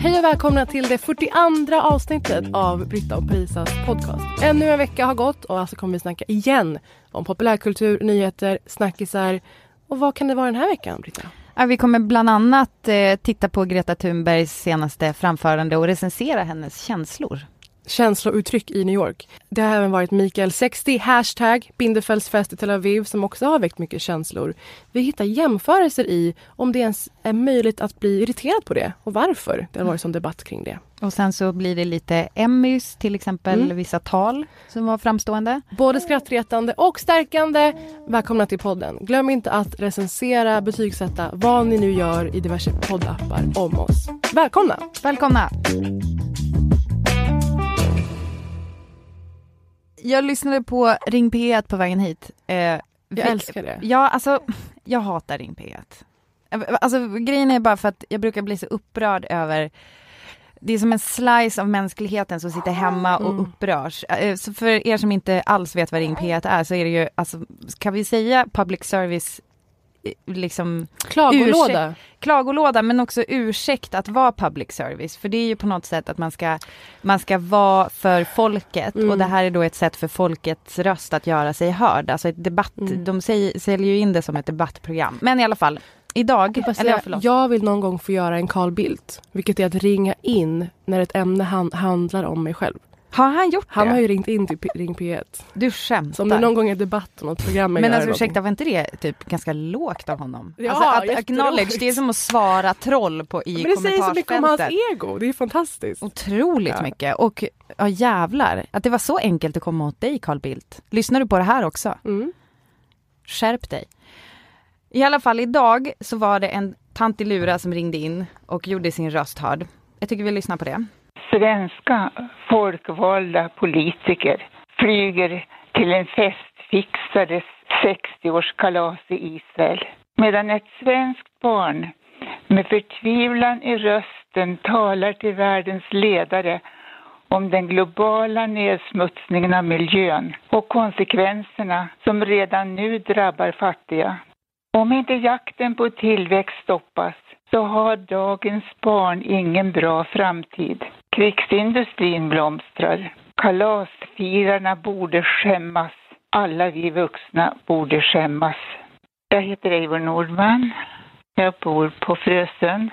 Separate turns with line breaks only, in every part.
Hej och välkomna till det 42 avsnittet av Britta och Parisas podcast. Ännu en vecka har gått och alltså kommer vi snacka igen om populärkultur, nyheter, snackisar. Och vad kan det vara den här veckan, Britta?
Ja, vi kommer bland annat eh, titta på Greta Thunbergs senaste framförande och recensera hennes känslor
känslouttryck i New York. Det har även varit Mikael 60, hashtag Bindefeldsfest i Tel Aviv som också har väckt mycket känslor. Vi hittar jämförelser i om det ens är möjligt att bli irriterad på det och varför. Det har varit sån debatt kring det.
Och sen så blir det lite Emmys, till exempel
Mm.
vissa tal som var framstående.
Både skrattretande och stärkande. Välkomna till podden. Glöm inte att recensera, betygsätta vad ni nu gör i diverse poddappar om oss. Välkomna!
Välkomna! Jag lyssnade på Ring P1 på vägen hit. Eh,
Jag älskar det.
Ja, alltså, jag hatar Ring P1. Alltså grejen är bara för att jag brukar bli så upprörd över det är som en slice av mänskligheten som sitter hemma och
Mm.
upprörs. Eh, Så för er som inte alls vet vad Ring P1 är så är det ju, alltså, kan vi säga public service liksom
Klagolåda.
klagolåda men också ursäkt att vara public service. För det är ju på något sätt att man ska, man ska vara för folket
Mm.
och det här är då ett sätt för folkets röst att göra sig hörd. Alltså ett debatt,
Mm.
de säger, säljer ju in det som ett debattprogram. Men i alla fall, idag,
Jag,
eller
säga,
förlåt.
jag vill någon gång få göra en Carl Bildt. Vilket är att ringa in när ett ämne han, handlar om mig själv.
Har han gjort
Han
det?
har ju ringt in till P- Ring P1.
Du skämtar.
Så om det någon gång är debatt och något program
men alltså ursäkta, var inte det typ ganska lågt av honom?
Ja,
alltså att acknowledge, det är som att svara troll på, i
Men det säger så mycket om hans
kommentarsfältet.
ego. Det är fantastiskt.
Otroligt
Ja.
mycket. Och ja jävlar, att det var så enkelt att komma åt dig Carl Bildt. Lyssnar du på det här också?
Mm.
Skärp dig. I alla fall idag så var det en tant i Lura som ringde in och gjorde sin röst hörd. Jag tycker vi lyssnar på det.
Svenska folkvalda politiker flyger till en festfixares 60-årskalas i Israel. Medan ett svenskt barn med förtvivlan i rösten talar till världens ledare om den globala nedsmutsningen av miljön och konsekvenserna som redan nu drabbar fattiga. Om inte jakten på tillväxt stoppas så har dagens barn ingen bra framtid. Krigsindustrin blomstrar. Kalasfirarna borde skämmas. Alla vi vuxna borde skämmas. Jag heter Eivor Nordman. Jag bor på Frösön.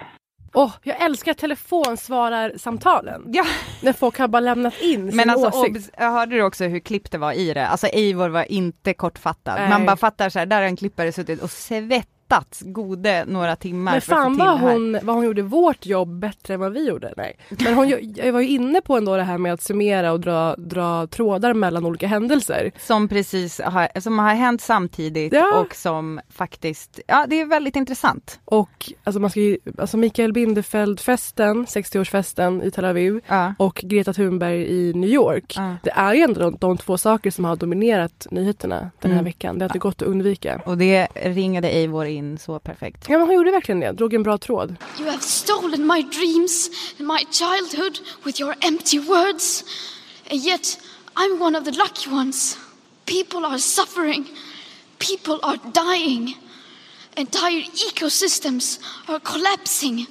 Åh, jag älskar telefonsvararsamtalen.
Ja,
När folk har bara lämnat in sin
men alltså
åsikt.
obs, jag hörde du också hur klippt det var i det? Alltså Eivor var inte kortfattad.
Nej.
Man bara fattar så här, där har en klippare suttit och svettats gode några timmar
Men fan vad hon, vad hon gjorde vårt jobb bättre än vad vi gjorde. Nej. Men hon, jag var ju inne på ändå det här med att summera och dra, dra trådar mellan olika händelser.
Som precis har, som har hänt samtidigt
Ja.
och som faktiskt, ja det är väldigt intressant.
Och alltså man ska ju, alltså Mikael Bindefeld-festen, 60-årsfesten i Tel Aviv
Ja.
och Greta Thunberg i New York.
Ja.
Det är ju ändå de, de två saker som har dominerat nyheterna den här
Mm.
veckan. Det har inte gått att undvika.
Och det ringade Eivor in så perfekt.
Ja men hon gjorde verkligen det, drog en bra tråd.
You have stolen my dreams and my childhood with your empty words. And yet, I'm one of the lucky ones. People are suffering, people are dying, entire ecosystems are collapsing.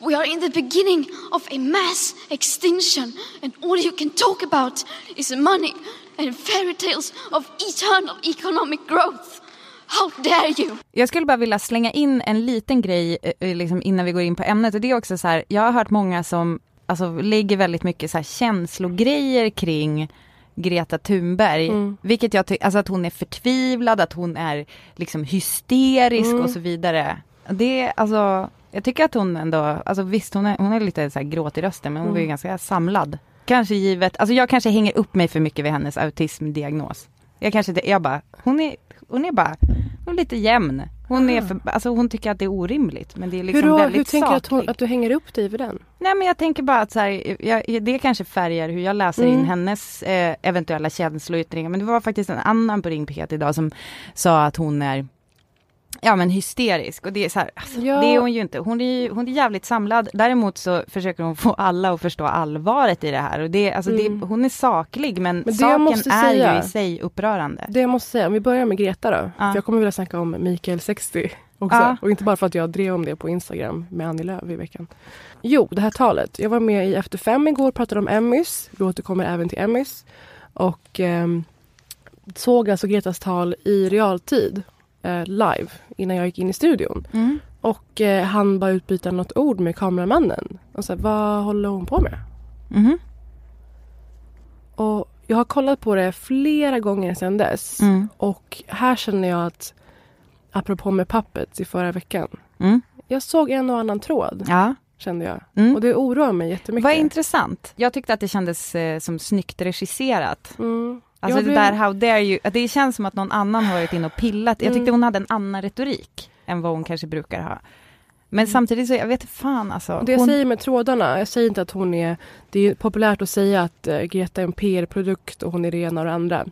We are in the beginning of a mass extinction, and all you can talk about is money and fairy tales of eternal economic growth. How dare you?
Jag skulle bara vilja slänga in en liten grej eh, liksom innan vi går in på ämnet och det är också så här, jag har hört många som alltså, lägger väldigt mycket så här känslogrejer kring Greta Thunberg,
Mm.
vilket jag tycker, alltså att hon är förtvivlad, att hon är liksom hysterisk
Mm.
och så vidare. Det, alltså, jag tycker att hon ändå, alltså visst hon är, hon är lite så här gråt i rösten men hon
Mm.
ganska samlad. Kanske givet, alltså jag kanske hänger upp mig för mycket vid hennes autismdiagnos. Jag kanske, inte- jag bara, hon är, hon är bara, hon är lite jämn. Hon är för, alltså hon tycker att det är orimligt men det är liksom
hur, då,
väldigt
hur tänker du att, hon, att du hänger upp dig vid den?
Nej men jag tänker bara att så här, jag, det kanske färgar hur jag läser
Mm.
in hennes eh, eventuella känsloyttringar. Men det var faktiskt en annan på Ring P1 idag som sa att hon är Ja men hysterisk och det är så här, alltså,
Ja.
det är hon ju inte. Hon är, ju- hon är jävligt samlad. Däremot så försöker hon få alla att förstå allvaret i det här. Och det, alltså,
Mm.
det, hon är saklig men,
Men
saken är
säga-
ju i sig upprörande.
Det jag måste säga, om vi börjar med Greta då.
Ja.
För jag kommer vilja snacka om Mikael 60 också.
Ja.
Och inte bara för att jag drev om det på Instagram med Annie Lööf i veckan. Jo, det här talet. Jag var med i Efter fem igår och pratade om Emmys. Vi återkommer även till Emmys. Och ehm, såg alltså Gretas tal i realtid, eh, live, innan jag gick in i studion.
Mm.
Och eh, han bara utbyta något ord med kameramannen. Och så här, vad håller hon på med?
Mhm.
Och jag har kollat på det flera gånger sedan dess.
Mm.
Och här känner jag att, apropå med Puppets i förra veckan.
Mm.
Jag såg en och annan tråd,
Ja.
kände jag.
Mm.
Och det oroar mig jättemycket.
Vad intressant. Jag tyckte att det kändes eh, som snyggt regisserat.
Mm.
Alltså
Jag
det
blev-
där how dare you, det känns som att någon annan har varit inne och pillat. Jag tyckte
Mm.
hon hade en annan retorik än vad hon kanske brukar ha. Men
Mm.
samtidigt så, jag vet fan alltså.
Det jag
hon,
säger med trådarna, jag säger inte att hon är... Det är populärt att säga att eh, Greta är en PR-produkt och hon är det ena och det andra.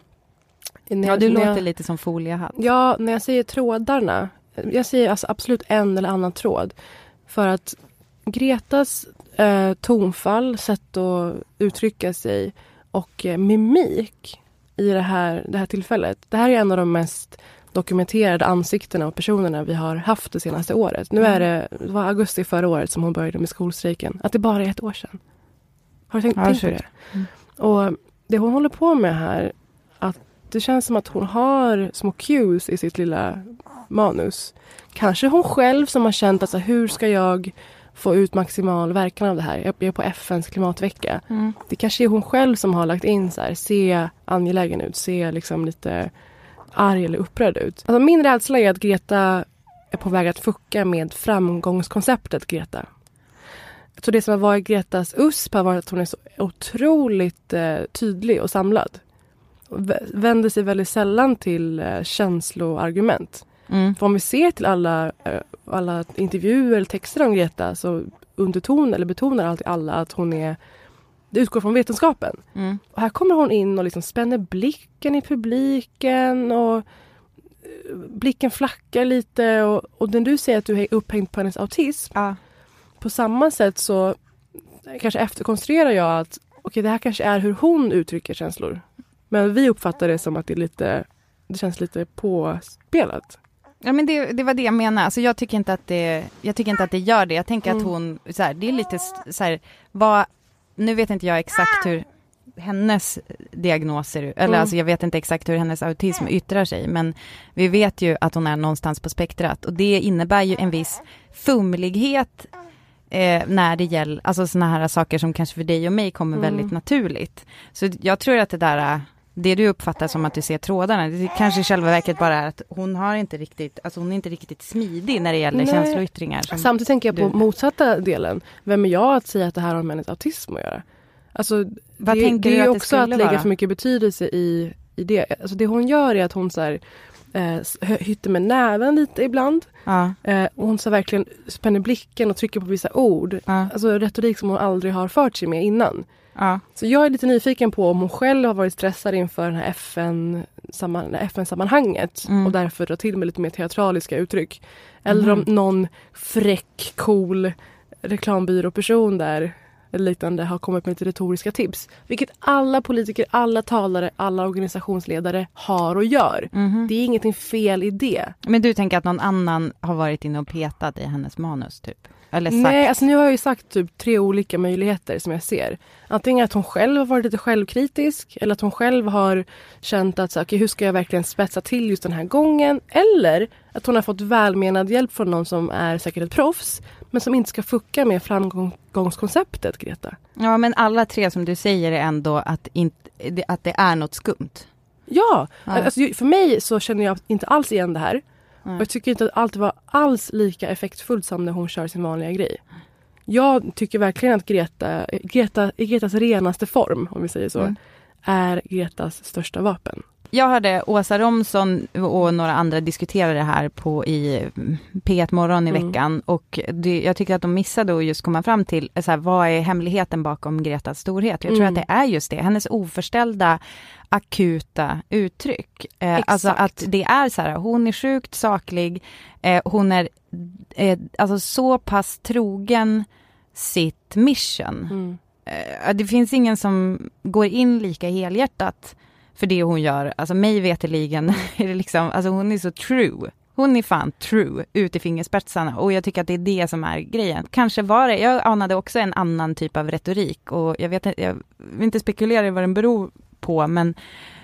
När
ja, du låter
jag,
lite som foliehatt.
Ja, när jag säger trådarna. Jag säger alltså absolut en eller annan tråd. För att Gretas eh, tonfall, sätt att uttrycka sig och eh, mimik i det här, det här tillfället. Det här är en av de mest dokumenterade ansiktena och personerna vi har haft det senaste året. Nu är det, det var augusti förra året som hon började med skolstrejken. Att det bara är ett år sedan. Har du tänkt,
Ja,
tänkt på det? Och det hon håller på med här, att det känns som att hon har små cues i sitt lilla manus. Kanske hon själv som har känt att så, här, hur ska jag få ut maximal verkan av det här? Jag är på FNs klimatvecka.
Mm.
Det kanske är hon själv som har lagt in så här, se angelägen ut, se liksom lite arg eller upprörd ut. Alltså min rädsla är att Greta är på väg att fucka med framgångskonceptet Greta. Tror det som har varit Gretas USP har varit att hon är så otroligt eh, tydlig och samlad. Vä- vänder sig väldigt sällan till eh, känsloargument.
Mm.
För om vi ser till alla, eh, alla intervjuer eller texter om Greta så undertonar eller betonar alltid alla att hon är det utgår från vetenskapen.
Mm.
Och här kommer hon in och liksom spänner blicken i publiken och eh, blicken flackar lite och, och när du säger att du är upphängd på hennes autism
Ja.
på samma sätt så kanske efterkonstruerar jag att okej det här kanske är hur hon uttrycker känslor. Men vi uppfattar det som att det är lite det känns lite påspelat.
Ja men det, det var det jag menade, alltså jag tycker inte att det, jag tycker inte att det gör det. Jag tänker att
Mm.
hon, så här, det är lite så här, vad, nu vet inte jag exakt hur hennes diagnoser, eller
Mm.
alltså jag vet inte exakt hur hennes autism yttrar sig, men vi vet ju att hon är någonstans på spektrat och det innebär ju en viss fumlighet eh, när det gäller, alltså sådana här saker som kanske för dig och mig kommer
Mm.
väldigt naturligt. Så jag tror att det där det du uppfattar som att du ser trådarna, det kanske i själva verket bara är att hon har inte riktigt, alltså hon är inte riktigt smidig när det gäller
Nej.
känsloyttringar.
Samtidigt tänker jag på
du-
motsatta delen. Vem är jag att säga att det här har med hennes autism att göra? Alltså,
Vad
det, det är ju
det
också att lägga
vara?
för mycket betydelse i, i det. Alltså det hon gör är att hon så här, eh, hytter med näven lite ibland.
ja,
Eh, och hon så verkligen spänner blicken och trycker på vissa ord.
ja,
Alltså retorik som hon aldrig har fört sig med innan.
Ja.
Så jag är lite nyfiken på om hon själv har varit stressad inför FN, det här FN-sammanhanget
Mm.
och därför drar till med lite mer teatraliska uttryck. Eller om
Mhm.
någon fräck, cool reklambyråperson där eller liknande har kommit med lite retoriska tips. Vilket alla politiker, alla talare, alla organisationsledare har och gör.
Mhm.
Det är ingenting fel i det.
Men du tänker att någon annan har varit inne och petat i hennes manus typ? Eller sagt.
Nej, alltså nu har jag ju sagt typ tre olika möjligheter som jag ser. Antingen att hon själv har varit lite självkritisk eller att hon själv har känt att så, okay, hur ska jag verkligen spetsa till just den här gången? Eller att hon har fått välmenad hjälp från någon som är säkert ett proffs men som inte ska fucka med framgångskonceptet, Greta.
Ja, men alla tre som du säger är ändå att, inte, att det är något skumt.
Ja,
Ja.
Alltså, för mig så känner jag inte alls igen det här. Och jag tycker inte att allt var alls lika effektfullt som när hon kör sin vanliga grej. Jag tycker verkligen att Greta, Greta i Gretas renaste form, om vi säger så,
Mm.
är Gretas största vapen.
Jag hörde Åsa Romson och några andra diskutera det här på i mm, P1 Morgon i
Mm.
veckan och det, jag tycker att de missade att just komma fram till så här, vad är hemligheten bakom Gretas storhet. Jag tror
Mm.
att det är just det, hennes oförställda akuta uttryck. Eh, alltså att det är så här, hon är sjukt saklig, eh, hon är eh, alltså så pass trogen sitt mission.
Mm.
Eh, det finns ingen som går in lika helhjärtat för det hon gör. Alltså mig veterligen är det liksom, alltså hon är så true. Hon är fan true ut i fingerspetsarna och jag tycker att det är det som är grejen. Kanske var det, jag anade också en annan typ av retorik och jag vet jag vill inte spekulera i vad den beror på men,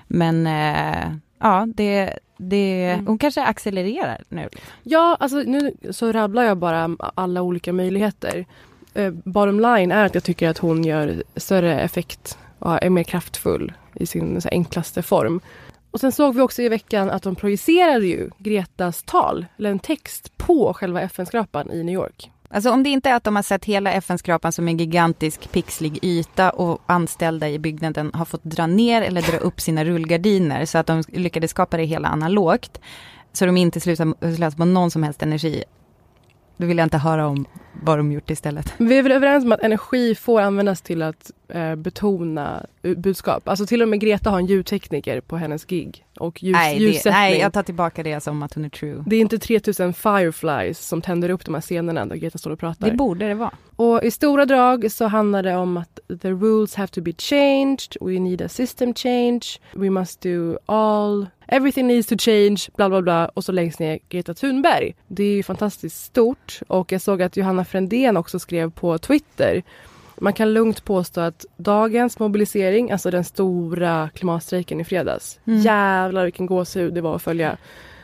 men eh, ja, det, det,
Mm.
hon kanske accelererar nu.
Ja, alltså nu så rabblar jag bara alla olika möjligheter. Eh, bottom line är att jag tycker att hon gör större effekt och är mer kraftfull i sin så här, enklaste form. Och sen såg vi också i veckan att de projicerade ju Gretas tal, eller en text, på själva FN-skrapan i New York.
Alltså om det inte är att de har sett hela FN-skrapan som en gigantisk pixlig yta och anställda i byggnaden har fått dra ner eller dra upp sina rullgardiner så att de lyckades skapa det hela analogt. Så de inte slutar slösa på någon som helst energi. Då vill jag inte höra om vad de gjort istället.
Vi är väl överens om att energi får användas till att eh, betona budskap. Alltså till och med Greta har en ljudtekniker på hennes gig. Och ljus,
nej, det,
ljussättning.
nej, jag tar tillbaka det som att hon är true.
Det är inte 3000 fireflies som tänder upp de här scenerna där Greta står och pratar.
Det borde det vara.
Och i stora drag så handlar det om att the rules have to be changed, we need a system change, we must do all, everything needs to change, bla bla bla. Och så längst ner Greta Thunberg. Det är ju fantastiskt stort och jag såg att Johanna Frändén också skrev på Twitter man kan lugnt påstå att dagens mobilisering, alltså den stora klimatstrejken i fredags,
Mm.
jävlar vilken gåshud det var att följa.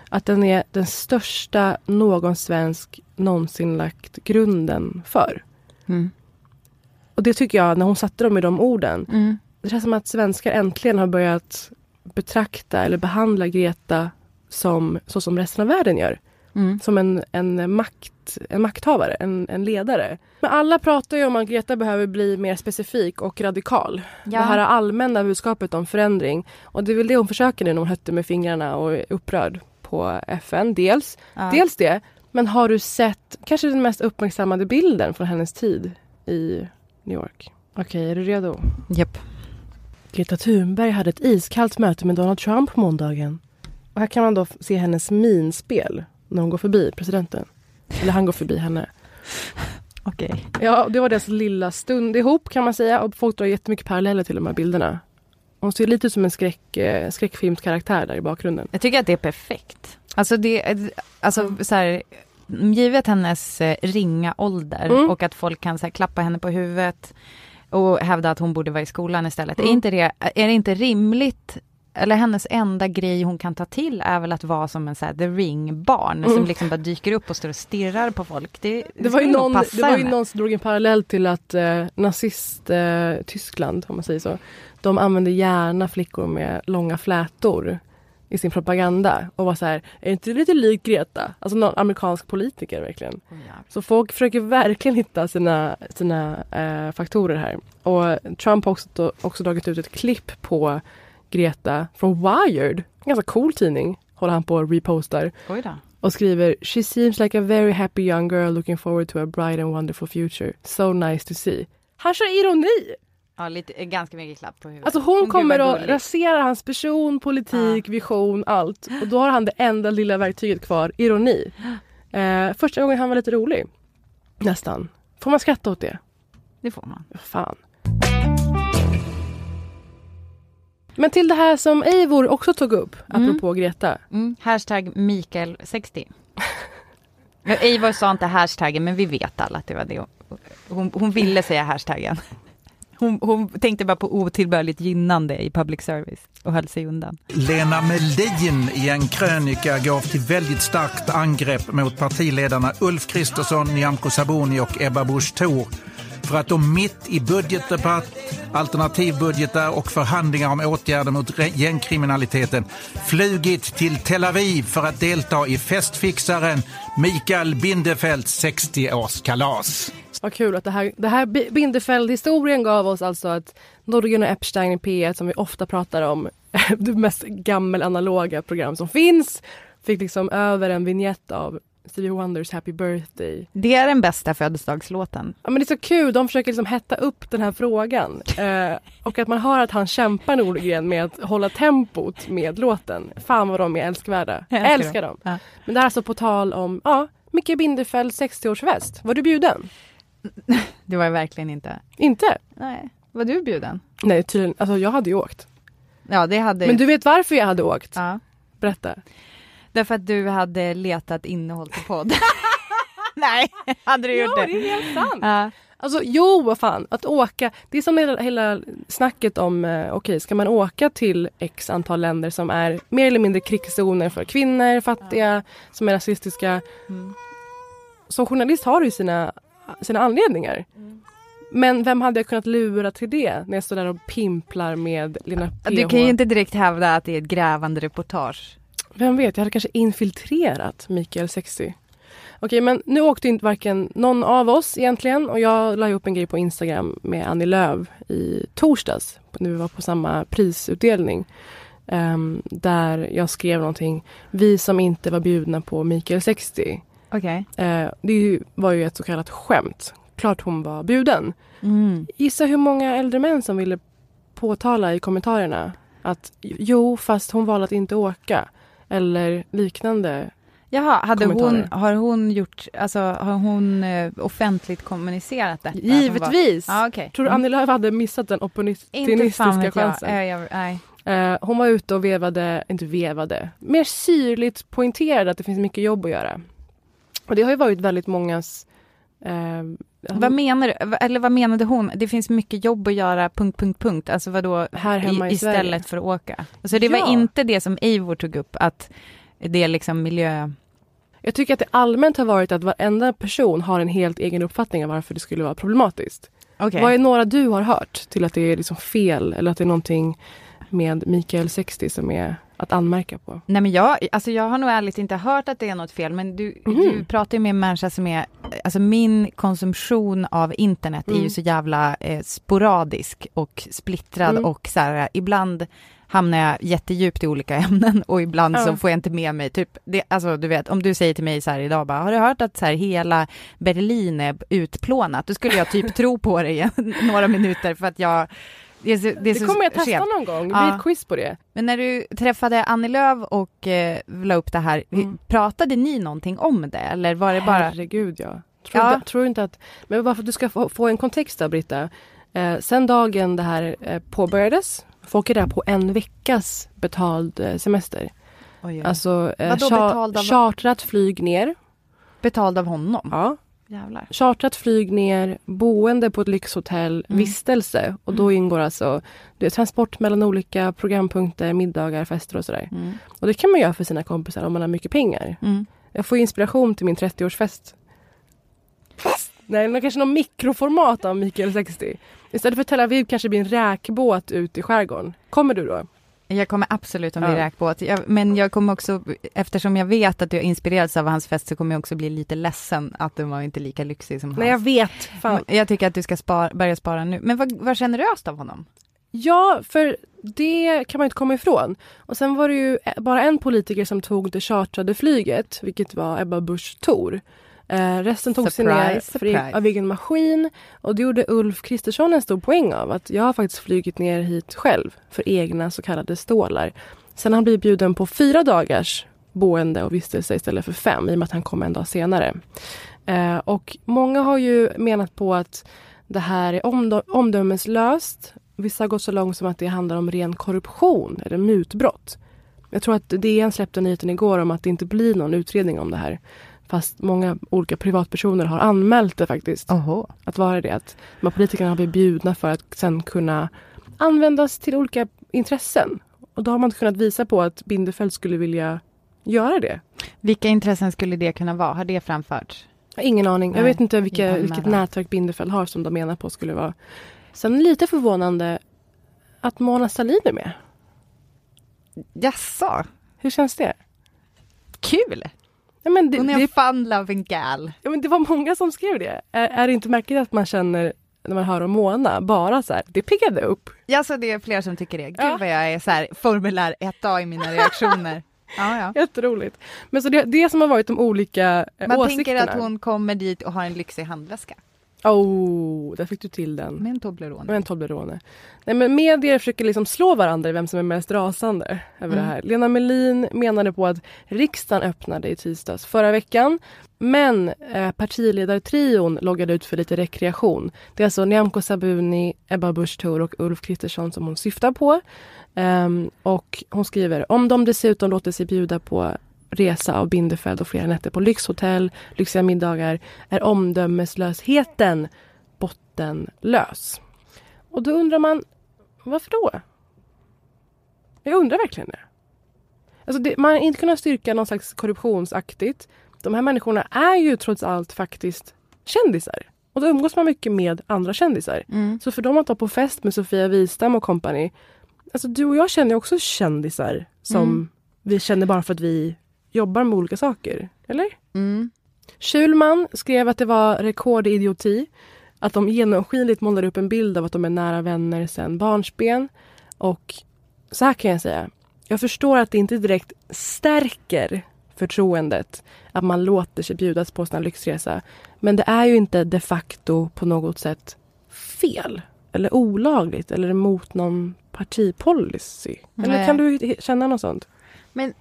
Att den är den största någon svensk någonsin lagt grunden för.
Mm.
Och det tycker jag, när hon satte dem i de orden,
Mm.
det känns som att svenskar äntligen har börjat betrakta eller behandla Greta som så som resten av världen gör.
Mm.
Som en, en, makt, en makthavare, en, en ledare. Men alla pratar ju om att Greta behöver bli mer specifik och radikal. Det här allmänna budskapet om förändring. Och det är väl det hon försöker nu när hon hötter med fingrarna och är upprörd på FN. Dels,
Ja.
dels det. Men har du sett kanske den mest uppmärksammade bilden från hennes tid i New York? Okej, är du redo?
Japp.
Greta Thunberg hade ett iskallt möte med Donald Trump på måndagen. Och här kan man då se hennes minspel när hon går förbi presidenten. Eller han går förbi henne.
Okej.
Ja, det var deras lilla stund ihop kan man säga. Och folk drar jättemycket paralleller till de här bilderna. Hon ser lite ut som en skräck, eh, skräckfilmskaraktär där i bakgrunden.
Jag tycker att det är perfekt. Alltså det, alltså så här, givet hennes eh, ringa ålder
Mm.
och att folk kan så här, klappa henne på huvudet och hävda att hon borde vara i skolan istället.
Mm.
Är, inte det, är det inte rimligt eller hennes enda grej hon kan ta till är väl att vara som en så här, the ring-barn som
Mm.
liksom bara dyker upp och står och stirrar på folk. Det,
Det var, ju någon, det var ju någon som drog en parallell till att eh, nazist eh, Tyskland, om man säger så, de använde gärna flickor med långa flätor i sin propaganda och var så här, är inte det lite lik Greta? Alltså någon amerikansk politiker verkligen. Så folk försöker verkligen hitta sina, sina eh, faktorer här. Och Trump har också, också dragit ut ett klipp på Greta från Wired, en ganska cool tidning, håller han på och repostar
Oj då.
och skriver She seems like a very happy young girl looking forward to a bright and wonderful future. So nice to see. Han kör ironi!
Ja, lite, ganska mycket klapp på huvudet.
Alltså hon
Gud,
kommer
vad
att
gulligt.
rasera hans person, politik, vision, allt. Och då har han det enda lilla verktyget kvar, ironi. Eh, första gången han var lite rolig. Nästan. Får man skratta åt det?
Det får man.
Fan. Men till det här som Eivor också tog upp,
Mm.
apropå Greta.
Mm. Hashtag Mikael60. Eivor sa inte hashtaggen, men vi vet alla att det var det. Hon, hon ville säga hashtaggen. Hon, hon tänkte bara på otillbörligt gynnande i public service och höll sig undan.
Lena Melin i en krönika går till väldigt starkt angrepp mot partiledarna Ulf Kristersson, Nyamko Sabuni och Ebba Busch Thor för att de mitt i budgetdebatt, alternativbudgetar och förhandlingar om åtgärder mot gängkriminaliteten flugit till Tel Aviv för att delta i festfixaren Mikael Bindefelds 60-årskalas.
Vad kul att det här, det här Bindefeld-historien gav oss alltså att Norgen och Epstein i P1 som vi ofta pratar om, det mest gammelanaloga program som finns, fick liksom över en vignett av Stevie Wonders Happy Birthday.
Det är den bästa födelsedagslåten.
Ja men det är så kul, de försöker liksom hetta upp den här frågan. Eh, och att man hör att han kämpar Nordgren med att hålla tempot med låten. Fan vad de är älskvärda. Jag älskar, älskar dem. Ja. Men det här är alltså på tal om, ja, Micke Bindefelds 60-årsfest. Var du bjuden?
Det var jag verkligen inte.
Inte?
Nej. Var du bjuden?
Nej, tydligen. Alltså jag hade ju åkt.
Ja, det hade...
Men du vet varför jag hade åkt?
Ja.
Berätta.
Därför att du hade letat innehåll till podd. Nej, hade du gjort
det?
Ja,
det är helt sant. Ja. Alltså jo, vad fan, att åka. Det är som hela, hela snacket om, eh, okej, okay, ska man åka till x antal länder som är mer eller mindre krigszoner för kvinnor, fattiga, ja. som är rasistiska. Mm. Som journalist har du sina, sina anledningar. Mm. Men vem hade jag kunnat lura till det när jag står där och pimplar med Lena PH?
Du kan ju inte direkt hävda att det är ett grävande reportage.
Vem vet, jag hade kanske infiltrerat Mikael 60. Okej, men nu åkte inte varken någon av oss egentligen och jag la upp en grej på Instagram med Annie Lööf i torsdags när vi var på samma prisutdelning. Um, där jag skrev någonting, vi som inte var bjudna på Mikael 60.
Okay.
Uh, det var ju ett så kallat skämt. Klart hon var bjuden.
Mm.
Gissa hur många äldre män som ville påtala i kommentarerna att jo, fast hon valde att inte åka eller liknande
Jaha, hade hon, har hon gjort, alltså har hon eh, offentligt kommunicerat detta?
Givetvis!
Var, ah, okay.
Tror du Annie Lööf hade missat den opportunistiska chansen?
Jag. Jag, nej.
Uh, hon var ute och vevade, inte vevade, mer syrligt poängterade att det finns mycket jobb att göra. Och det har ju varit väldigt mångas uh,
vad menar du? Eller vad menade hon? Det finns mycket jobb att göra, punkt, punkt, punkt. Alltså vadå,
här hemma i,
istället
Sverige.
för att åka? Alltså det ja. var inte det som Eivor tog upp, att det är liksom miljö...
Jag tycker att det allmänt har varit att varenda person har en helt egen uppfattning av varför det skulle vara problematiskt.
Okay.
Vad är några du har hört till att det är liksom fel eller att det är någonting med Mikael 60 som är att anmärka på?
Nej men jag, alltså jag har nog ärligt inte hört att det är något fel men du, mm. du pratar med en människa som är, alltså min konsumtion av internet mm. är ju mm. så jävla eh, sporadisk och splittrad mm. och så här, ibland hamnar jag jättedjupt i olika ämnen och ibland ja. så får jag inte med mig, typ, det, alltså du vet, om du säger till mig så här idag bara, har du hört att så här hela Berlin är utplånat? Då skulle jag typ tro på det i några minuter för att jag
det, är det, är det kommer jag testa sent. någon gång, det blir ja. ett quiz på det.
Men när du träffade Annie Lööf och eh, la upp det här, mm. pratade ni någonting om det eller var det bara?
Herregud ja. Tror, ja. Inte, tror inte att, men bara för att du ska få, få en kontext där Britta. Eh, sen dagen det här eh, påbörjades, folk är där på en veckas betald eh, semester.
Oj, oj.
Alltså eh, char chartrat flyg ner.
Betald av honom?
Ja.
Jävlar.
Chartrat flyg ner, boende på ett lyxhotell, mm. vistelse. Och då mm. ingår alltså det är transport mellan olika programpunkter, middagar, fester och sådär.
Mm.
Och det kan man göra för sina kompisar om man har mycket pengar.
Mm.
Jag får inspiration till min 30-årsfest. Fast, nej, kanske någon mikroformat av Mikael 60. Istället för Tel Aviv kanske det blir en räkbåt ut i skärgården. Kommer du då?
Jag kommer absolut att bli ja. räkbåt. Jag, men jag kommer också, eftersom jag vet att du har inspirerats av hans fest, så kommer jag också bli lite ledsen att den var inte lika lyxig som hans.
Nej, jag vet. Fan.
Jag tycker att du ska spara, börja spara nu. Men vad, vad generöst av honom.
Ja, för det kan man inte komma ifrån. Och sen var det ju bara en politiker som tog det chartrade flyget, vilket var Ebba Busch Thor. Eh, resten tog sig ner för, av egen maskin och det gjorde Ulf Kristersson en stor poäng av att jag har faktiskt flugit ner hit själv för egna så kallade stålar. Sen har han blivit bjuden på fyra dagars boende och vistelse istället för fem i och med att han kom en dag senare. Eh, och många har ju menat på att det här är omdö omdömeslöst. Vissa har gått så långt som att det handlar om ren korruption eller mutbrott. Jag tror att DN släppte nyheten igår om att det inte blir någon utredning om det här. Fast många olika privatpersoner har anmält det faktiskt.
Oho.
Att vara det. Att de politikerna har blivit bjudna för att sen kunna användas till olika intressen. Och då har man kunnat visa på att Bindefeld skulle vilja göra det.
Vilka intressen skulle det kunna vara? Har det framförts?
Ingen aning. Jag vet inte vilka,
inte
vilket nätverk Bindefeld har som de menar på skulle vara. Sen lite förvånande att Mona Sahlin är med.
Jaså?
Hur känns det?
Kul!
Ja, men det,
Hon är
det,
en fun-loving gal.
ja, men det var många som skrev det. Är, är det inte märkligt att man känner när man hör om Mona, bara så här, det piggade upp.
Jaså, det är fler som tycker det. Gud
Ja.
vad jag är så här, formulär 1A i mina reaktioner. ja, ja.
Jätteroligt. Men så det, det som har varit de olika eh,
Man
åsikterna.
tänker att hon kommer dit och har en lyxig handväska
Oh, där fick du till den.
med en Toblerone.
Med en Toblerone. Nej men medier försöker liksom slå varandra i vem som är mest rasande över
Mm.
det här. Lena Melin menade på att riksdagen öppnade i tisdags förra veckan. Men eh, partiledartrion loggade ut för lite rekreation. Det är alltså Nyamko Sabuni, Ebba Busch Thor och Ulf Kristersson som hon syftar på. Ehm, och hon skriver, om de dessutom låter sig bjuda på resa av Bindefeld och flera nätter på lyxhotell, lyxiga middagar, är omdömeslösheten bottenlös. Och då undrar man, varför då? Jag undrar verkligen det. Alltså det, man har inte kunnat styrka någon slags korruptionsaktigt. De här människorna är ju trots allt faktiskt kändisar. Och då umgås man mycket med andra kändisar.
Mm.
Så för dem att vara på fest med Sofia Wistam och kompani. Alltså du och jag känner ju också kändisar som
Mm.
vi känner bara för att vi jobbar med olika saker. Eller?
Mm.
Schulman skrev att det var rekord i idioti. Att de genomskinligt målar upp en bild av att de är nära vänner sedan barnsben. Och så här kan jag säga. Jag förstår att det inte direkt stärker förtroendet att man låter sig bjudas på en lyxresa. Men det är ju inte de facto på något sätt fel eller olagligt eller emot någon partipolicy. Eller
Nej.
kan du känna något sånt?
Men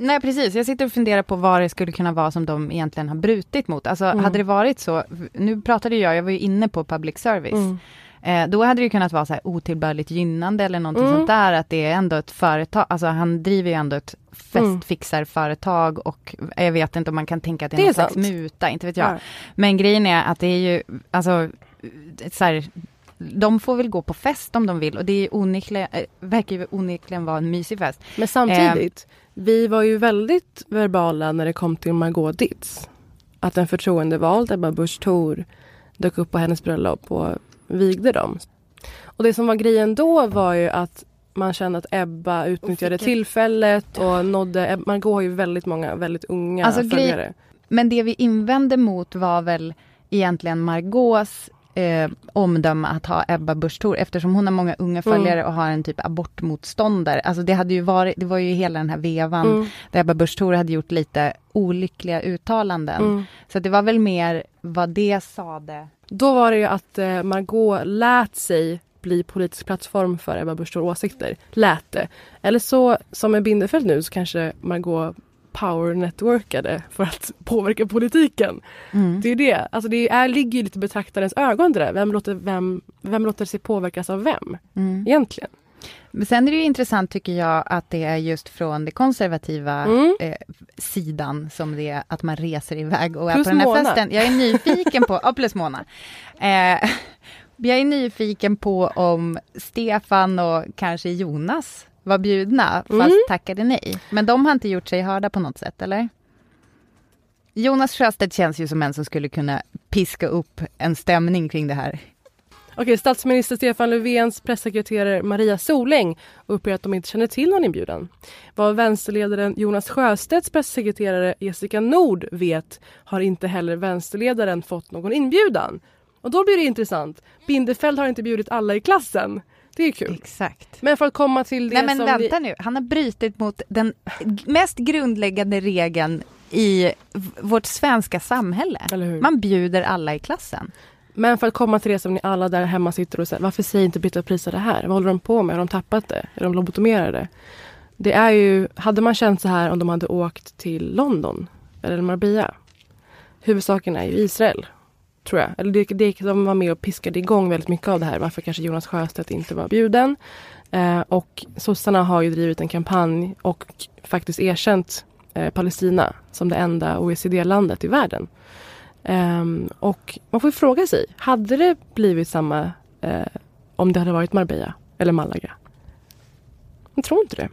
Nej precis, jag sitter och funderar på vad det skulle kunna vara som de egentligen har brutit mot. Alltså
Mm.
hade det varit så, nu pratade jag, jag var ju inne på public service.
Mm.
Eh, då hade det kunnat vara så här otillbörligt gynnande eller någonting
Mm.
sånt där, att det är ändå ett företag, alltså han driver ju ändå ett
Mm.
festfixarföretag och jag vet inte om man kan tänka att det är
Det är
någon slags
sant.
muta, inte vet jag.
Ja.
Men grejen är att det är ju, alltså, så här, de får väl gå på fest om de vill och det är onekligen, eh, verkar ju onekligen vara en mysig fest.
Men samtidigt, vi var ju väldigt verbala när det kom till Margot Ditz. Att en förtroendevald, Ebba Busch Thor, dök upp på hennes bröllop och vigde dem. Och det som var grejen då var ju att man kände att Ebba utnyttjade
ett-
tillfället och nådde... Margot har ju väldigt många väldigt unga
Alltså,
följare.
Men det vi invände mot var väl egentligen Margaux eh, omdöme att ha Ebba Busch Thor eftersom hon har många unga följare och har en typ abortmotståndare. Alltså det hade ju varit, det var ju hela den här vevan
Mm.
där Ebba Busch Thor hade gjort lite olyckliga uttalanden.
Mm.
Så det var väl mer vad det sade.
Då var det ju att eh, Margot lät sig bli politisk plattform för Ebba Busch åsikter. Lät det. Eller så, som med Bindefeld nu, så kanske Margot power networkade för att påverka politiken.
Mm.
Det är det. Alltså det är, ligger ju lite i betraktarens ögon det där. Vem låter, vem, vem låter sig påverkas av vem
Mm.
egentligen?
Men sen är det intressant tycker jag att det är just från det konservativa
Mm.
eh, sidan som det är att man reser iväg och är
Plus
på den här
Mona.
festen. Jag är nyfiken på, ja plus Mona. Eh, jag är nyfiken på om Stefan och kanske Jonas var bjudna fast
Mm.
tackade nej. Men de har inte gjort sig hörda på något sätt eller? Jonas Sjöstedt känns ju som en som skulle kunna piska upp en stämning kring det här.
Okej, statsminister Stefan Löfvens pressekreterare Maria Soläng uppger att de inte känner till någon inbjudan. Vad vänsterledaren Jonas Sjöstedts pressekreterare Jessica Nord vet har inte heller vänsterledaren fått någon inbjudan. Och då blir det intressant. Bindefeld har inte bjudit alla i klassen. Det är kul.
Exakt.
Men för att komma till det
Nej men
som
vänta
ni...
nu, han har brutit mot den mest grundläggande regeln i vårt svenska samhälle. Man bjuder alla i klassen.
Men för att komma till det som ni alla där hemma sitter och säger, varför säger inte Britta och Prisa det här? Vad håller de på med? Har de tappat det? Är de lobotomerade? Det är ju, hade man känt så här om de hade åkt till London eller Marbella? Huvudsaken är ju Israel, tror jag. Eller det, det de var med och piskade igång väldigt mycket av det här. Varför kanske Jonas Sjöstedt inte var bjuden. Eh, och sossarna har ju drivit en kampanj och faktiskt erkänt eh, Palestina som det enda OECD-landet i världen. Eh, och man får fråga sig, hade det blivit samma eh, om det hade varit Marbella eller Malaga? Jag tror inte det.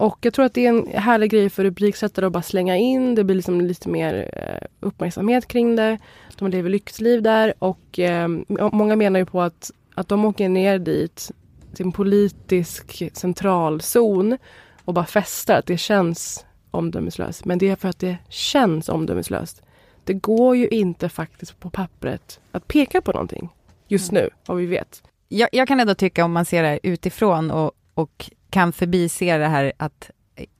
Och jag tror att det är en härlig grej för rubriksättare att bara slänga in. Det blir liksom lite mer eh, uppmärksamhet kring det. De lever lyxliv där och eh, många menar ju på att, att de åker ner dit till en politisk centralzon och bara festar. Att det känns omdömeslöst. Men det är för att det känns omdömeslöst. Det går ju inte faktiskt på pappret att peka på någonting just nu, vad vi vet.
Jag, jag kan ändå tycka om man ser det utifrån och, och kan förbise det här att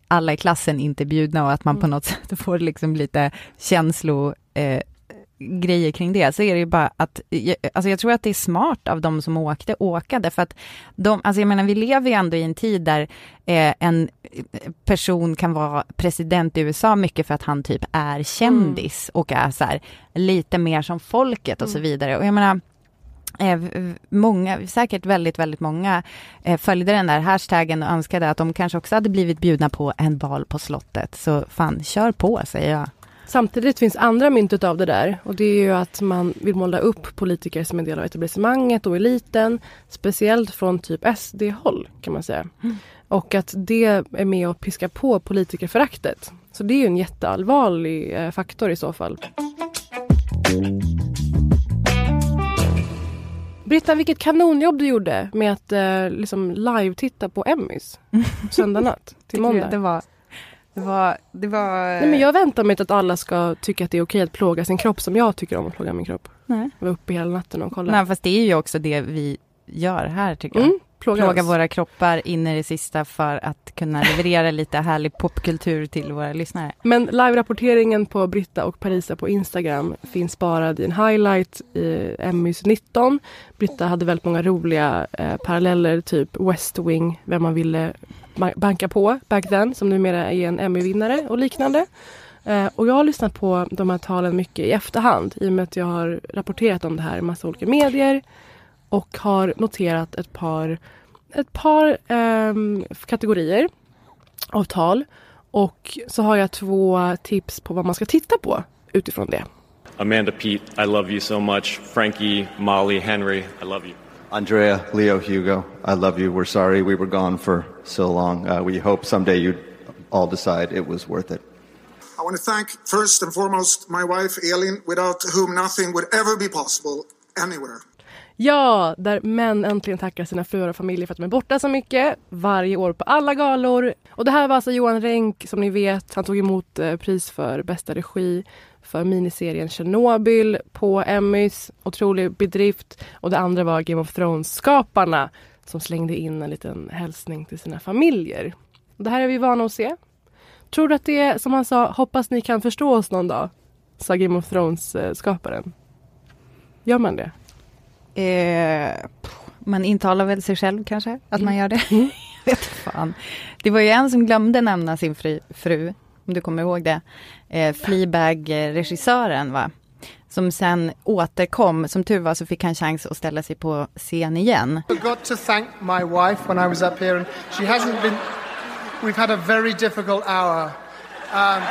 alla i klassen inte är bjudna och att man mm. på något sätt får liksom lite känslo eh, grejer kring det, så är det ju bara att, alltså jag tror att det är smart av de som åkte, åka, därför att de, alltså jag menar vi lever ju ändå i en tid där eh, en person kan vara president i USA mycket för att han typ är kändis mm. och är så här, lite mer som folket och mm. så vidare. Och jag menar, många, säkert väldigt, väldigt många eh, följde den där hashtaggen och önskade att de kanske också hade blivit bjudna på en bal på slottet. Så fan, kör på säger jag.
Samtidigt finns andra myntet av det där och det är ju att man vill måla upp politiker som en del av etablissemanget och eliten. Speciellt från typ SD-håll kan man säga. Mm. Och att det är med och piska på politikerföraktet. Så det är ju en jätteallvarlig eh, faktor i så fall. Britta, vilket kanonjobb du gjorde med att eh, liksom live-titta på Emmys söndag natt till måndag.
Det var, det var, det var...
Nej, men jag väntar mig inte att alla ska tycka att det är okej att plåga sin kropp som jag tycker om att plåga min kropp. Nej. Jag var uppe hela natten och kollade.
Nej, fast det är ju också det vi gör här tycker jag. Mm plåga, plåga våra kroppar in i det sista för att kunna leverera lite härlig popkultur till våra lyssnare.
Men live-rapporteringen på Britta och Parisa på Instagram finns sparad i en highlight i Emmys 19. Britta hade väldigt många roliga eh, paralleller, typ West Wing, vem man ville banka på back then, som numera är en Emmy-vinnare och liknande. Eh, och jag har lyssnat på de här talen mycket i efterhand i och med att jag har rapporterat om det här i massa olika medier och har noterat ett par, ett par um, kategorier av tal. Och så har jag två tips på vad man ska titta på utifrån det.
Amanda Pete, I love you so much. Frankie, Molly, Henry, I love you.
Andrea, Leo, Hugo, I love you. We're sorry we were gone for so long. Uh, we hope someday you'd all decide it was worth it.
I want to thank first and foremost my wife Elin, without whom nothing would ever be possible anywhere.
Ja, där män äntligen tackar sina fruar och familjer för att de är borta så mycket. Varje år på alla galor. Och det här var alltså Johan Renck, som ni vet. Han tog emot eh, pris för bästa regi för miniserien Chernobyl på Emmys. Otrolig bedrift. Och det andra var Game of Thrones-skaparna som slängde in en liten hälsning till sina familjer. Det här är vi vana att se. Tror du att det är som han sa, hoppas ni kan förstå oss någon dag? Sa Game of Thrones-skaparen. Eh, Gör man det?
Eh, man intalar väl sig själv kanske, att man gör det. Mm. vet fan. Det var ju en som glömde nämna sin fru, fru om du kommer ihåg det. Eh, Fleabag-regissören va? Som sen återkom. Som tur var så fick han chans att ställa sig på scen igen.
I got to thank my wife when I was up here and she hasn't been... We've had a very difficult hour. Um,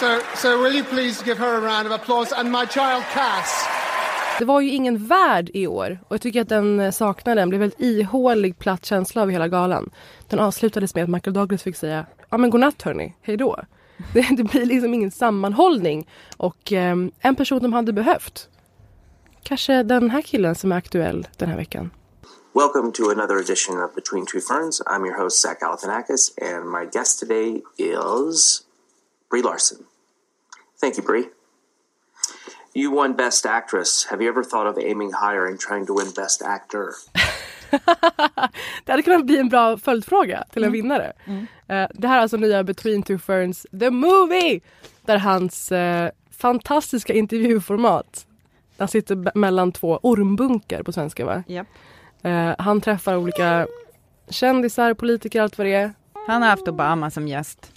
So, so will you please give her a round of applause and my child Cass.
Det var ju ingen värld i år och jag tycker att den eh, saknar den. blev väldigt ihålig platt känsla av hela galan. Den avslutades med att Michael Douglas fick säga ja men godnatt hörni, hej då. Det, det blir liksom ingen sammanhållning och eh, en person de hade behövt. Kanske den här killen som är aktuell den här veckan.
Welcome to another edition of Between Two Ferns. I'm your host Zach Galifianakis and my guest today is Brie Larson. Thank you, Brie. You won Best Actress. Have you ever thought of aiming higher and trying to win Best Actor?
det hade kunnat bli en bra följdfråga till en mm. vinnare. Mm. Uh, det här är alltså nya Between Two Ferns, the movie! Där hans uh, fantastiska intervjuformat, han sitter mellan två ormbunkar på svenska va?
Yep.
Uh, han träffar olika kändisar, politiker, allt vad det är.
Han har haft Obama som gäst.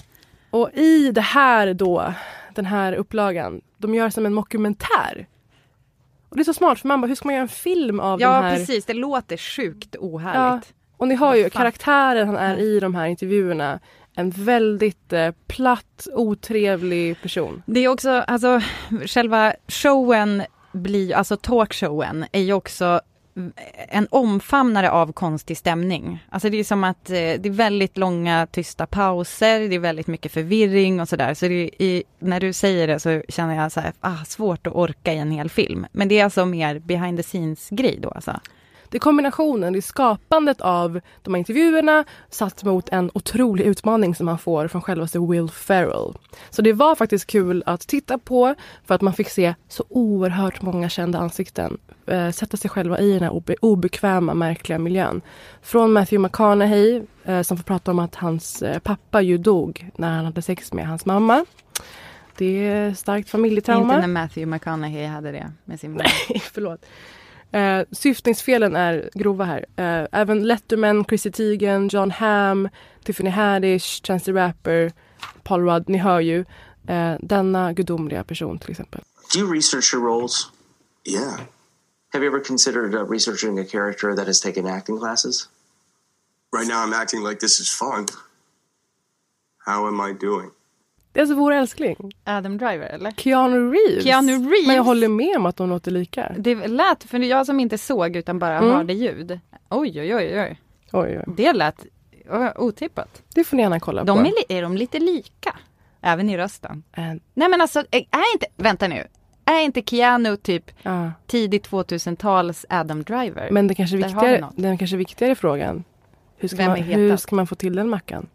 Och i det här då, den här upplagan, de gör som en mockumentär. Och det är så smart för man bara, hur ska man göra en film av
Ja
den här?
precis, det låter sjukt ohärligt.
Och ni har ju karaktären han är i de här intervjuerna. En väldigt eh, platt, otrevlig person.
Det är också, alltså själva showen blir, alltså talkshowen är ju också en omfamnare av konstig stämning. Alltså det är som att eh, det är väldigt långa tysta pauser, det är väldigt mycket förvirring och sådär. Så det är, när du säger det så känner jag så här, ah, svårt att orka i en hel film. Men det är alltså mer behind the scenes grej då alltså.
Det är kombinationen, det är skapandet av de här intervjuerna satt mot en otrolig utmaning som man får från självaste Will Ferrell. Så det var faktiskt kul att titta på för att man fick se så oerhört många kända ansikten eh, sätta sig själva i den här obe obekväma, märkliga miljön. Från Matthew McConaughey eh, som får prata om att hans eh, pappa ju dog när han hade sex med hans mamma. Det är starkt familjetrauma.
Inte när Matthew McConaughey hade det med sin bror.
Nej, förlåt. Eh, syftningsfelen är grova här. Eh, även Letterman, Chrissy Teigen, John Hamm, Tiffany Haddish, Chance the Rapper, Paul Rudd. Ni hör ju eh, denna gudomliga person till exempel.
Do you research your roles?
Yeah.
Have you ever considered uh, researching a character that has taken acting classes?
Right now, I'm acting like this is fun. How am I doing?
Det är alltså vår älskling.
Adam Driver eller?
Keanu Reeves.
Keanu Reeves.
Men jag håller med om att de låter lika.
Det lät, för jag som inte såg utan bara
Mm.
hörde ljud. Oj oj oj oj.
Oj, oj.
Det lät otippat.
Det får ni gärna kolla
De
på.
är, är de lite lika? Även i rösten?
Eh,
Nej men alltså, är inte, vänta nu. Är inte Keanu typ
ja.
tidigt 2000-tals Adam Driver?
Men det kanske viktigare, den kanske viktigare frågan. Hur ska,
Vem
man, hur ska man få till den mackan?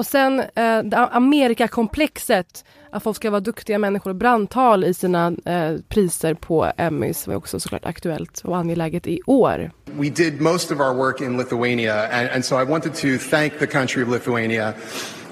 Och sen eh, Amerikakomplexet. Att folk ska vara duktiga människor. Brandtal i sina eh, priser på Emmys var också såklart aktuellt och angeläget i år.
We did most of our work in Lithuania, and, and so I wanted to thank the country of Lithuania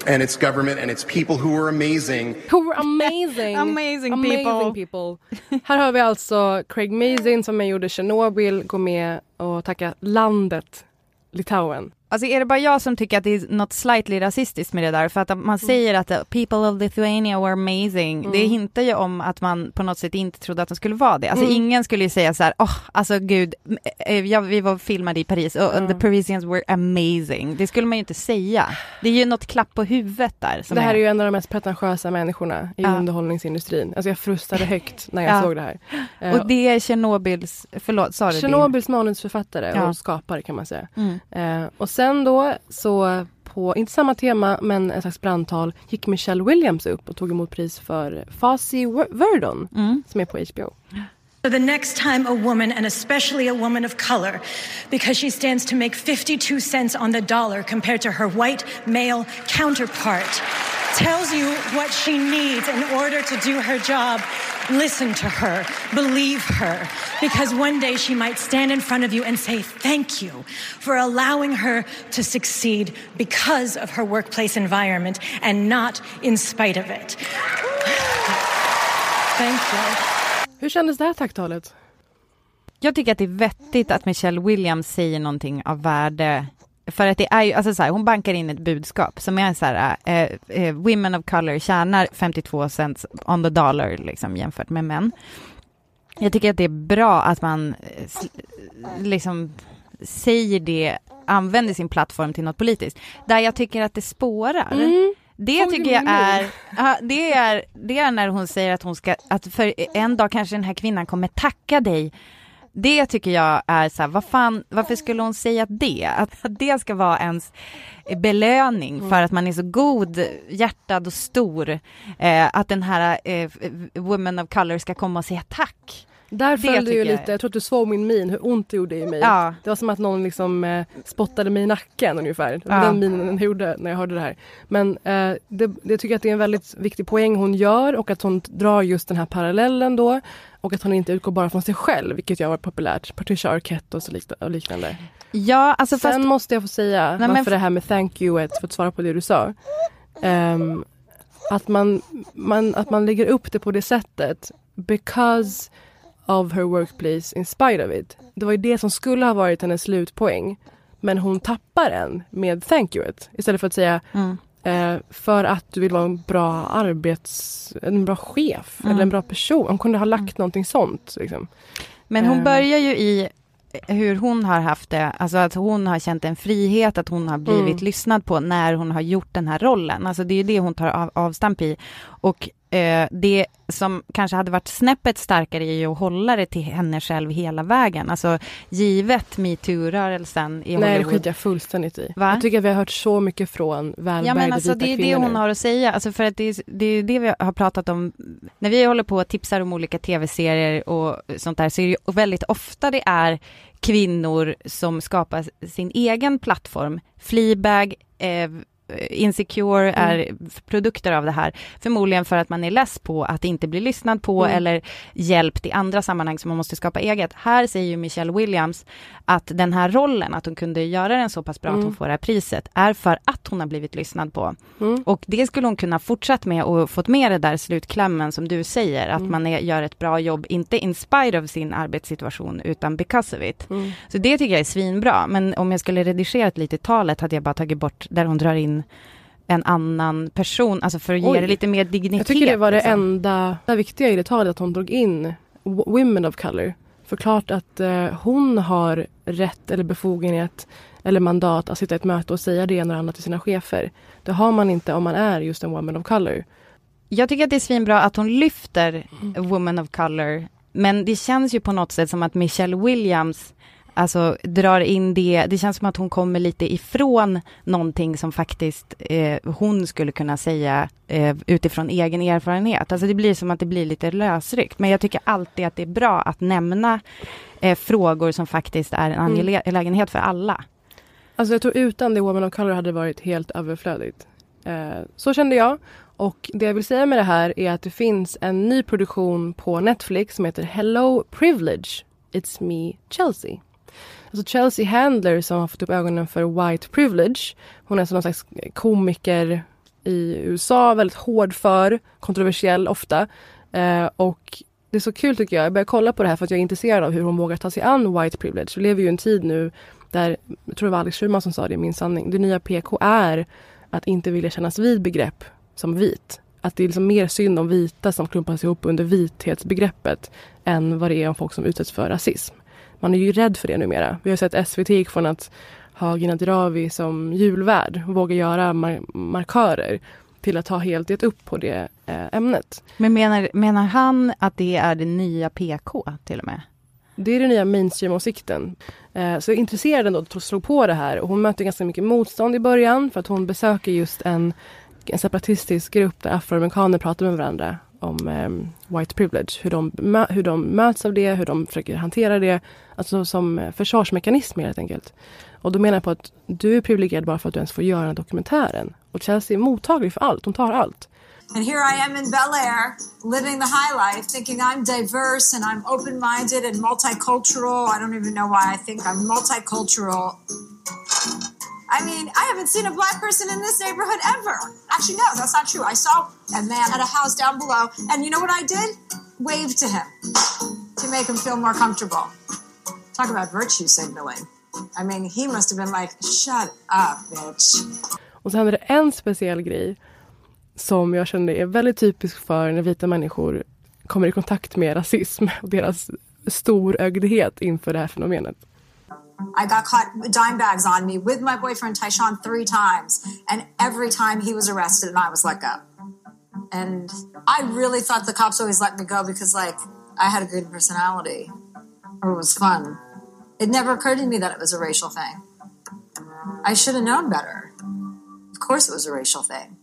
and its government and its people who were amazing.
Who were amazing!
Amazing
amazing people. Här har vi alltså Craig Mazin som gjorde Chernobyl gå med och tacka landet Litauen.
Alltså är det bara jag som tycker att det är något slightly rasistiskt med det där? För att
Mm.
man säger att uh, people of Lithuania were amazing.
Mm.
Det hintar ju om att man på något sätt inte trodde att de skulle vara det. Alltså
Mm.
ingen skulle ju säga så här, åh, alltså gud, eh, ja, vi var filmade i Paris och and the Parisians were amazing. Det skulle man ju inte säga. Det är ju något klapp på huvudet där.
Det här är ju en av de mest pretentiösa människorna i
Ja.
underhållningsindustrin. Alltså jag frustade högt när jag
Ja.
såg det här. Eh,
Och det är Tjernobyls, förlåt, sa du?
Tjernobyls manusförfattare
Ja.
och skapare kan man säga.
Mm.
Eh, och sen då så på, inte samma tema men ett slags brandtal gick Michelle Williams upp och tog emot pris för Ver- Verdon
Mm.
som är på HBO.
So the next time a woman, and especially a woman of color, because she stands to make 52 cents on the dollar compared to her white male counterpart, tells you what she needs in order to do her job, listen to her, believe her, because one day she might stand in front of you and say thank you for allowing her to succeed because of her workplace environment and not in spite of it. Thank you.
Hur kändes det här tacktalet?
Jag tycker att det är vettigt att Michelle Williams säger någonting av värde. För att det är ju, alltså så här, hon bankar in ett budskap som är så här, eh, eh, women of color tjänar 52 cents on the dollar liksom jämfört med män. Jag tycker att det är bra att man eh, liksom säger det, använder sin plattform till något politiskt. Där jag tycker att det spårar.
Mm.
Det
Såg
tycker jag är, ja, det är, det är när hon säger att hon ska, att för en dag kanske den här kvinnan kommer tacka dig. Det tycker jag är så här, vad fan, varför skulle hon säga det? Att det ska vara ens belöning
Mm.
för att man är så god hjärtad och stor. Eh, att den här eh, woman of color ska komma och säga tack.
Där föll det ju
jag
lite, jag tror att du såg min min, hur ont det gjorde i mig.
Ja.
Det var som att någon liksom eh, spottade mig i nacken ungefär. Var
Ja.
Den minen den gjorde när jag hörde det här. Men eh, det, det jag tycker att det är en väldigt viktig poäng hon gör och att hon drar just den här parallellen då. Och att hon inte utgår bara från sig själv, vilket ju har varit populärt. Patricia Arquette och, så likna- och liknande.
Ja, alltså
Sen
fast,
måste jag få säga
Nej, men
varför
f-
det här med thank you för att svara på det du sa. Ehm, att, man, man, att man lägger upp det på det sättet because of her workplace in spite of it. Det var ju det som skulle ha varit hennes slutpoäng. Men hon tappar en med thank you it. Istället för att säga
Mm.
Eh, för att du vill vara en bra arbets... En bra chef
Mm.
eller en bra person. Hon kunde ha lagt någonting sånt. Liksom.
Men hon
Eh,
börjar ju i hur hon har haft det, alltså att hon har känt en frihet, att hon har blivit
Mm.
lyssnad på när hon har gjort den här rollen. Alltså det är det hon tar av, avstamp i. Och eh, det som kanske hade varit snäppet starkare ju att hålla det till henne själv hela vägen. Alltså givet metoo-rörelsen i
Nej, det skiter jag fullständigt i.
Va?
Jag tycker att vi har hört så mycket från välbärgade
Ja men alltså
vita
det är det hon
nu.
har att säga, alltså för att det är, det är det vi har pratat om, när vi håller på och tipsar om olika tv-serier och sånt där, så är det ju väldigt ofta det är kvinnor som skapar sin egen plattform. Fleabag, eh, Insecure är produkter av det här. Förmodligen för att man är less på att inte bli lyssnad på
Mm.
eller hjälpt i andra sammanhang som man måste skapa eget. Här säger ju Michelle Williams att den här rollen, att hon kunde göra den så pass bra att
Mm.
hon får det här priset, är för att hon har blivit lyssnad på.
Mm.
Och det skulle hon kunna fortsatt med och fått med det där slutklämmen som du säger, att
Mm.
man är, gör ett bra jobb, inte in spite of sin arbetssituation, utan because of it.
Mm.
Så det tycker jag är svinbra. Men om jag skulle redigerat lite talet hade jag bara tagit bort där hon drar in en annan person, alltså för att ge
Oj.
det lite mer dignitet.
Jag tycker det var det
liksom.
enda det viktiga i det talet, att hon drog in women of color. Förklart att eh, hon har rätt eller befogenhet eller mandat att sitta i ett möte och säga det ena och andra till sina chefer. Det har man inte om man är just en woman of color.
Jag tycker att det är svinbra att hon lyfter Woman of Color, men det känns ju på något sätt som att Michelle Williams Alltså drar in det, det känns som att hon kommer lite ifrån någonting som faktiskt eh, hon skulle kunna säga eh, utifrån egen erfarenhet. Alltså det blir som att det blir lite lösryckt. Men jag tycker alltid att det är bra att nämna eh, frågor som faktiskt är en
Mm.
angelägenhet för alla.
Alltså jag tror utan det woman of color hade det varit helt överflödigt. Eh, så kände jag. Och det jag vill säga med det här är att det finns en ny produktion på Netflix som heter Hello Privilege. It's me Chelsea. Alltså Chelsea Handler som har fått upp ögonen för white privilege. Hon är alltså någon slags komiker i USA, väldigt hård för, kontroversiell ofta. Eh, och det är så kul tycker jag. Jag börjar kolla på det här för att jag är intresserad av hur hon vågar ta sig an white privilege. Vi lever ju i en tid nu där, jag tror det var Alex Schulman som sa det i Min sanning, det nya PK är att inte vilja kännas vid begrepp som vit. Att det är liksom mer synd om vita som klumpas ihop under vithetsbegreppet än vad det är om folk som utsätts för rasism. Man är ju rädd för det numera. Vi har sett SVT gick från att ha Gina Dirawi som julvärd och våga göra mar- markörer till att ha helt gett upp på det eh, ämnet.
Men menar, menar han att det är det nya PK till och med?
Det är den nya mainstream-åsikten. Eh, så intresserad ändå att slå på det här. Och hon möter ganska mycket motstånd i början för att hon besöker just en, en separatistisk grupp där afroamerikaner pratar med varandra om eh, white privilege. Hur de, hur de möts av det, hur de försöker hantera det. Alltså som eh, försvarsmekanismer helt enkelt. Och då menar jag på att du är privilegierad bara för att du ens får göra den dokumentären. Och Chelsea är mottaglig för allt, hon tar allt.
And here I am in Bel Air, living the high life, thinking I'm diverse and I'm open minded and multicultural. I don't even know why I think I'm multicultural. I mean, I haven't seen a black person in this neighborhood ever. Actually, no, that's not true. I saw a man at a house down below, and you know what I did? Waved to him to make him feel more comfortable. Talk about virtue signaling. I mean, he must have been like, shut up, bitch.
Och sen är det en speciell grej som jag känner är väldigt typisk för när vita människor kommer i kontakt med rasism och deras storögdhet inför det här fenomenet.
I got caught dime bags on me with my boyfriend Tyshawn three times, and every time he was arrested and I was let go. And I really thought the cops always let me go because, like, I had a good personality or it was fun. It never occurred to me that it was a racial thing. I should have known better. Of course, it was a racial thing.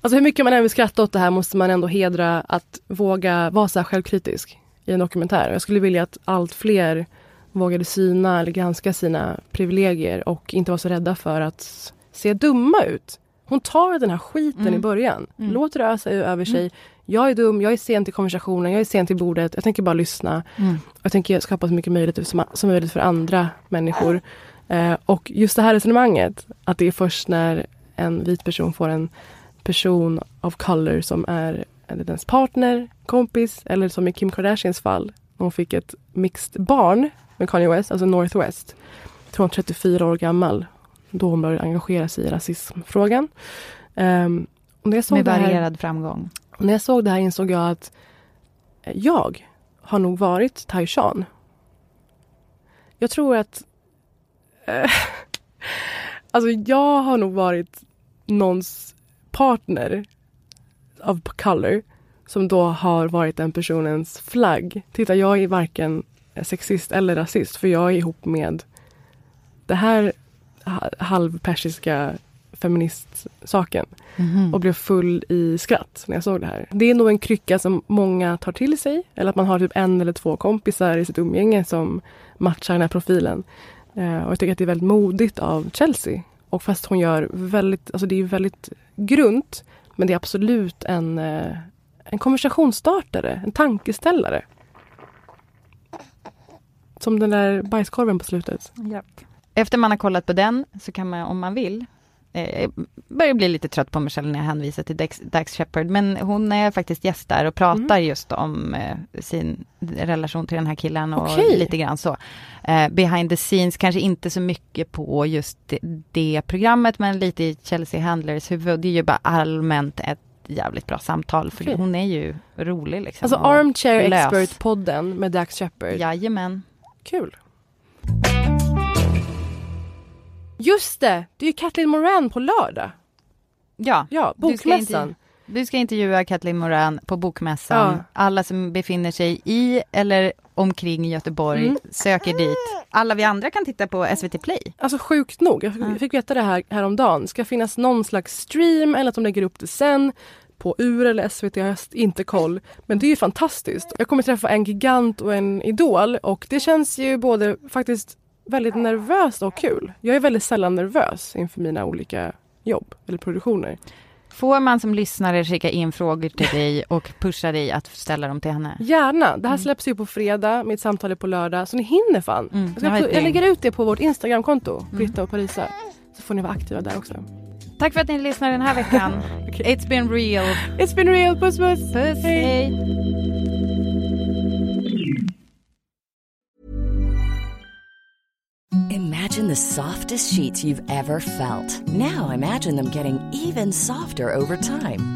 Alltså hur mycket man än vill skratta åt det här måste man ändå hedra att våga vara så här självkritisk i en dokumentär. Jag skulle vilja att allt fler vågade syna eller granska sina privilegier och inte vara så rädda för att se dumma ut. Hon tar den här skiten
Mm.
i början.
Mm.
Låter det ösa över sig. Jag är dum, jag är sen till konversationen, jag är sen till bordet. Jag tänker bara lyssna.
Mm.
Jag tänker skapa så mycket möjlighet som, som möjligt för andra människor. Eh, och just det här resonemanget, att det är först när en vit person får en person of color som är dens partner, kompis eller som i Kim Kardashians fall. Hon fick ett mixed barn med Kanye West, alltså Northwest. Jag tror hon var 34 år gammal då hon började engagera sig i rasismfrågan. Um, och när jag såg
Med
det här,
varierad framgång.
och när jag såg det här insåg jag att jag har nog varit Taishan. Jag tror att... Eh, alltså jag har nog varit någons partner av color som då har varit den personens flagg. Titta, jag är varken sexist eller rasist för jag är ihop med det här ha- halvpersiska feministsaken
Mhm.
och blev full i skratt när jag såg det här. Det är nog en krycka som många tar till sig eller att man har typ en eller två kompisar i sitt umgänge som matchar den här profilen. Eh, och jag tycker att det är väldigt modigt av Chelsea. Och fast hon gör väldigt, alltså det är väldigt grunt men det är absolut en, eh, en konversationsstartare, en tankeställare. Som den där bajskorven på slutet.
Efter man har kollat på den så kan man, om man vill, eh, börjar bli lite trött på mig själv när jag hänvisar till Dax, Dax Shepard, men hon är faktiskt gäst där och pratar just om eh, sin relation till den här killen och
Okej.
lite grann så. Eh, behind the scenes, kanske inte så mycket på just det, det programmet, men lite i Chelsea Handlers huvud. Det är ju bara allmänt ett jävligt bra samtal, för
Okej.
hon är ju rolig liksom.
Alltså Armchair. Expert-podden med Dax Shepard.
Jajamän.
Kul. Just det! Det är ju Kathleen Moran på lördag.
Ja,
Ja, bokmässan.
du ska intervjua Kathleen Moran på Bokmässan.
Ja.
Alla som befinner sig i eller omkring Göteborg
Mm.
söker dit. Alla vi andra kan titta på SVT Play.
Alltså sjukt nog, jag fick, veta det här häromdagen. Ska finnas någon slags stream eller att de lägger upp det sen på UR eller SVT, jag har inte koll. Men det är ju fantastiskt. Jag kommer träffa en gigant och en idol och det känns ju både faktiskt väldigt nervöst och kul. Jag är väldigt sällan nervös inför mina olika jobb eller produktioner.
Får man som lyssnare skicka in frågor till dig och pusha dig att ställa dem till henne?
Gärna! Det här släpps ju på fredag, mitt samtal är på lördag, så ni hinner fan.
Mm,
jag,
jag
jag lägger ut det på vårt Instagramkonto, Britta och Parisa. Så får ni vara aktiva där också.
Tack för att ni lyssnar den här veckan. It's been real.
It's been real, puss puss!
Puss, hej.
Imagine the softest sheets you've ever felt. Now imagine them getting even softer over time.